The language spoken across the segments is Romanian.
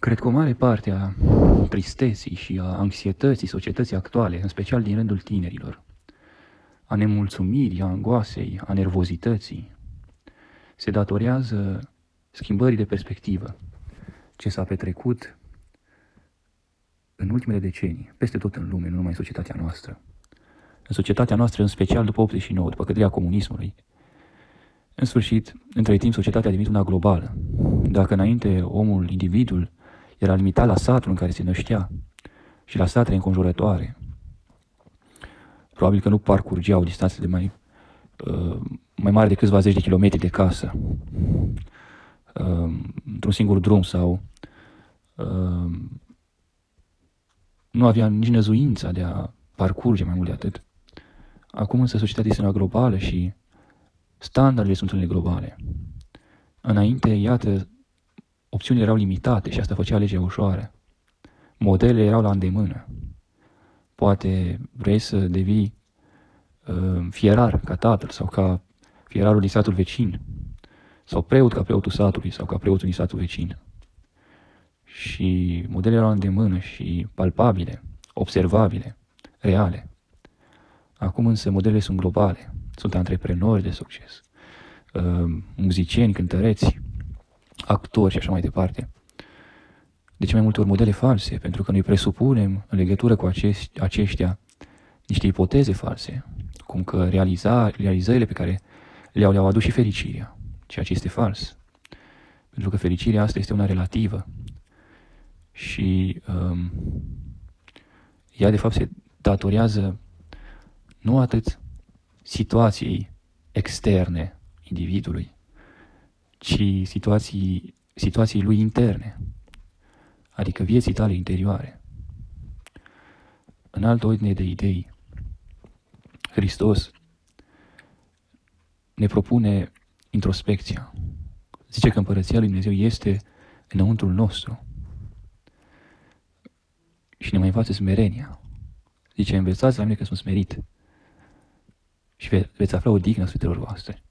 Cred că o mare parte a tristeții și a anxietății societății actuale, în special din rândul tinerilor, a nemulțumirii, a angoasei, a nervozității, se datorează schimbării de perspectivă ce s-a petrecut în ultimele decenii, peste tot în lume, nu numai în societatea noastră. În societatea noastră, în special după 89, după căderea comunismului. În sfârșit, între timp, societatea a devenit una globală. Dacă înainte omul, individul, era limitat la satul în care se năștea și la satele înconjurătoare. Probabil că nu parcurgeau distanțe de mai, uh, mai mare de câțiva zeci de kilometri de casă uh, într-un singur drum sau uh, nu avea nici năzuința de a parcurge mai mult de atât. Acum însă societatea este una globală și standardele sunt unele globale. Înainte, iată, opțiunile erau limitate și asta făcea alegerea ușoară. Modelele erau la îndemână. Poate vrei să devii uh, fierar ca tatăl sau ca fierarul din satul vecin sau preot ca preotul satului sau ca preotul din satul vecin. Și modelele erau la îndemână și palpabile, observabile, reale. Acum însă modelele sunt globale, sunt antreprenori de succes, uh, muzicieni, cântăreți, actori și așa mai departe. De ce mai multe ori modele false? Pentru că noi presupunem în legătură cu acești, aceștia niște ipoteze false, cum că realiza, realizările pe care le-au, le-au adus și fericirea, ceea ce este fals. Pentru că fericirea asta este una relativă și um, ea de fapt se datorează nu atât situației externe individului, ci situații, situații lui interne, adică vieții tale interioare. În altă ordine de idei, Hristos ne propune introspecția. Zice că împărăția lui Dumnezeu este înăuntrul nostru și ne mai învață smerenia. Zice, învățați la mine că sunt smerit și ve- veți afla o dignă Sfântelor voastre.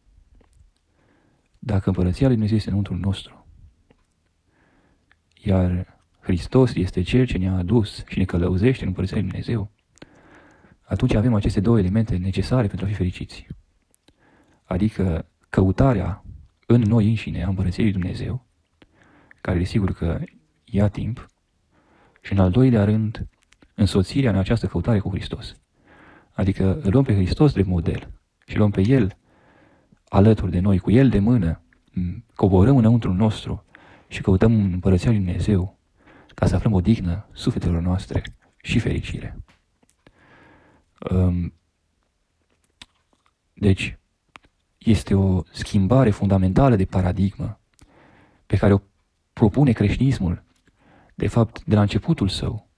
Dacă împărăția lui Dumnezeu este înăuntru nostru, iar Hristos este Cel ce ne-a adus și ne călăuzește în împărăția lui Dumnezeu, atunci avem aceste două elemente necesare pentru a fi fericiți. Adică căutarea în noi înșine a împărăției lui Dumnezeu, care desigur că ia timp, și în al doilea rând, însoțirea în această căutare cu Hristos. Adică îl luăm pe Hristos de model și luăm pe El alături de noi, cu El de mână, coborăm înăuntru nostru și căutăm în Împărăția Lui Dumnezeu ca să aflăm o dignă sufletelor noastre și fericire. Deci, este o schimbare fundamentală de paradigmă pe care o propune creștinismul, de fapt, de la începutul său.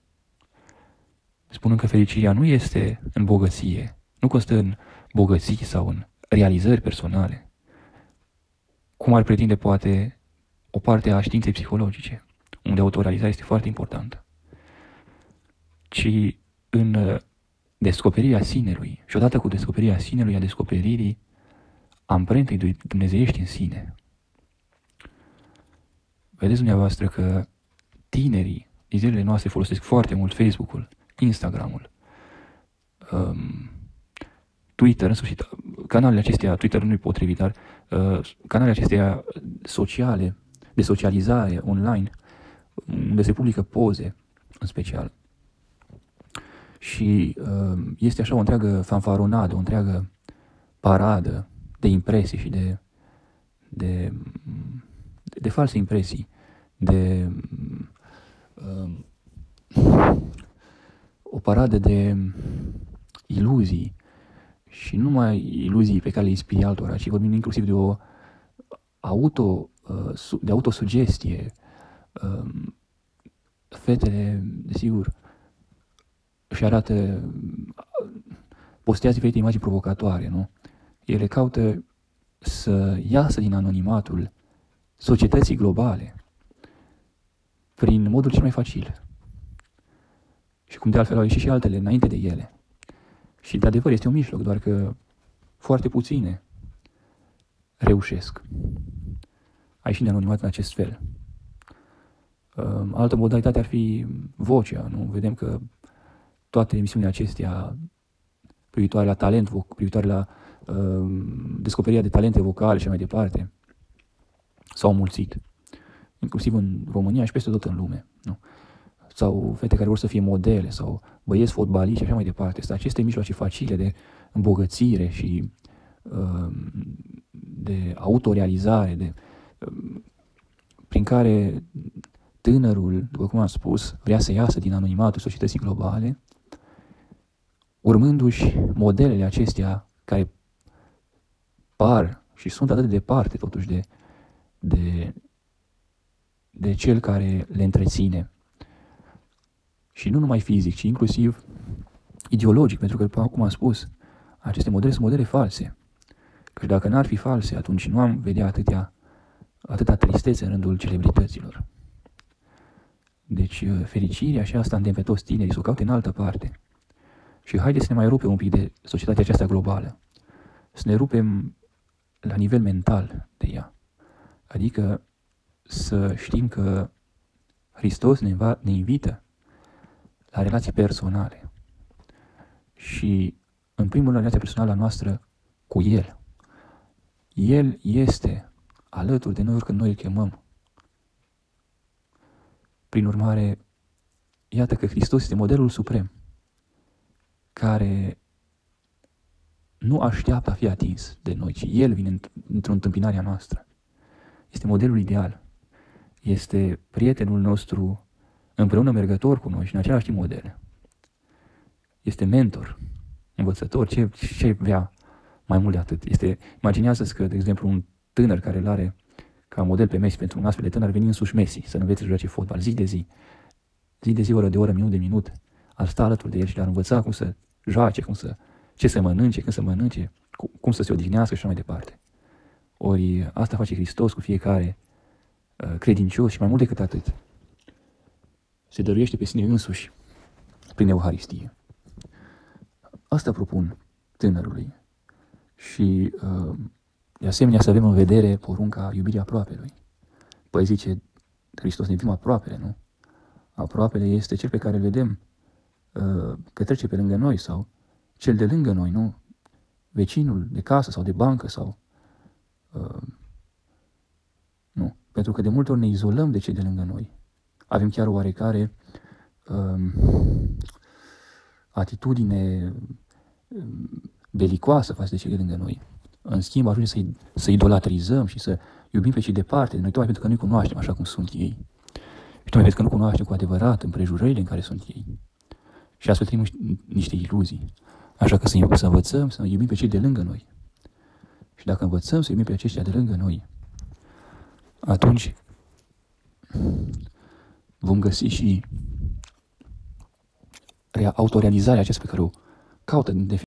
Spunând că fericirea nu este în bogăție, nu constă în bogății sau în realizări personale, cum ar pretinde poate o parte a științei psihologice, unde autorealizarea este foarte importantă, ci în uh, descoperirea sinelui și odată cu descoperirea sinelui, a descoperirii amprentei dumnezeiești în sine. Vedeți dumneavoastră că tinerii din zilele noastre folosesc foarte mult Facebook-ul, Instagram-ul, um, Twitter, în sfârșit, canalele acestea, Twitter nu-i potrivit, dar uh, canalele acestea sociale, de socializare online, unde se publică poze, în special. Și uh, este așa o întreagă fanfaronadă, o întreagă paradă de impresii și de, de, de, de false impresii, de uh, o paradă de iluzii, și nu numai iluzii pe care le inspiri altora, ci vorbim inclusiv de o auto, uh, de autosugestie. Um, fetele, desigur, își arată, postează diferite imagini provocatoare, nu? Ele caută să iasă din anonimatul societății globale prin modul cel mai facil. Și cum de altfel au ieșit și altele înainte de ele. Și de adevăr este un mijloc, doar că foarte puține reușesc a ieși de anonimat în acest fel. Uh, altă modalitate ar fi vocea, nu? Vedem că toate emisiunile acestea privitoare la talent, privitoare la uh, descoperirea de talente vocale și mai departe, s-au mulțit. Inclusiv în România și peste tot în lume. Nu? Sau fete care vor să fie modele, sau băieți fotbaliști și așa mai departe. Sunt aceste mijloace facile de îmbogățire și uh, de autorealizare, de, uh, prin care tânărul, după cum am spus, vrea să iasă din anonimatul societății globale, urmându-și modelele acestea care par și sunt atât de departe totuși de, de, de cel care le întreține. Și nu numai fizic, ci inclusiv ideologic, pentru că, cum am spus, aceste modele sunt modele false. Că dacă n-ar fi false, atunci nu am vedea atâtea, atâta tristețe în rândul celebrităților. Deci uh, fericirea și asta îndemn pe toți tinerii să o caute în altă parte. Și haideți să ne mai rupem un pic de societatea aceasta globală. Să ne rupem la nivel mental de ea. Adică să știm că Hristos ne, va, ne invită la relații personale. Și, în primul rând, relația personală noastră cu El. El este alături de noi oricând noi îl chemăm. Prin urmare, iată că Hristos este modelul suprem care nu așteaptă a fi atins de noi, ci El vine într-o întâmpinare a noastră. Este modelul ideal. Este prietenul nostru împreună mergător cu noi și în același timp model. Este mentor, învățător, ce, ce vrea mai mult de atât. Este, imaginează-ți că, de exemplu, un tânăr care îl are ca model pe Messi pentru un astfel de tânăr ar veni însuși Messi să învețe să joace fotbal zi de zi. Zi de zi, oră de oră, minut de minut. Ar sta alături de el și le-ar învăța cum să joace, cum să, ce să mănânce, când să mănânce, cum să se odihnească și așa mai departe. Ori asta face Hristos cu fiecare uh, credincios și mai mult decât atât. Se dăruiește pe sine însuși prin Euharistie. Asta propun tânărului. Și uh, de asemenea să avem în vedere porunca iubirii aproapelui. Păi zice, Hristos ne iubim aproapele, nu? Aproapele este cel pe care îl vedem uh, că trece pe lângă noi sau cel de lângă noi, nu? Vecinul de casă sau de bancă sau... Uh, nu. Pentru că de multe ori ne izolăm de cei de lângă noi. Avem chiar o oarecare uh, atitudine um, belicoasă față de cei de lângă noi. În schimb, ajunge să, să idolatrizăm și să iubim pe cei departe de noi, tocmai pentru că nu-i cunoaștem așa cum sunt ei. Și tocmai pentru că nu cunoaștem cu adevărat împrejurările în care sunt ei. Și astfel trăim niște iluzii. Așa că să, să învățăm să iubim pe cei de lângă noi. Și dacă învățăm să iubim pe aceștia de lângă noi, atunci vom găsi și autorealizarea aceasta pe care o caută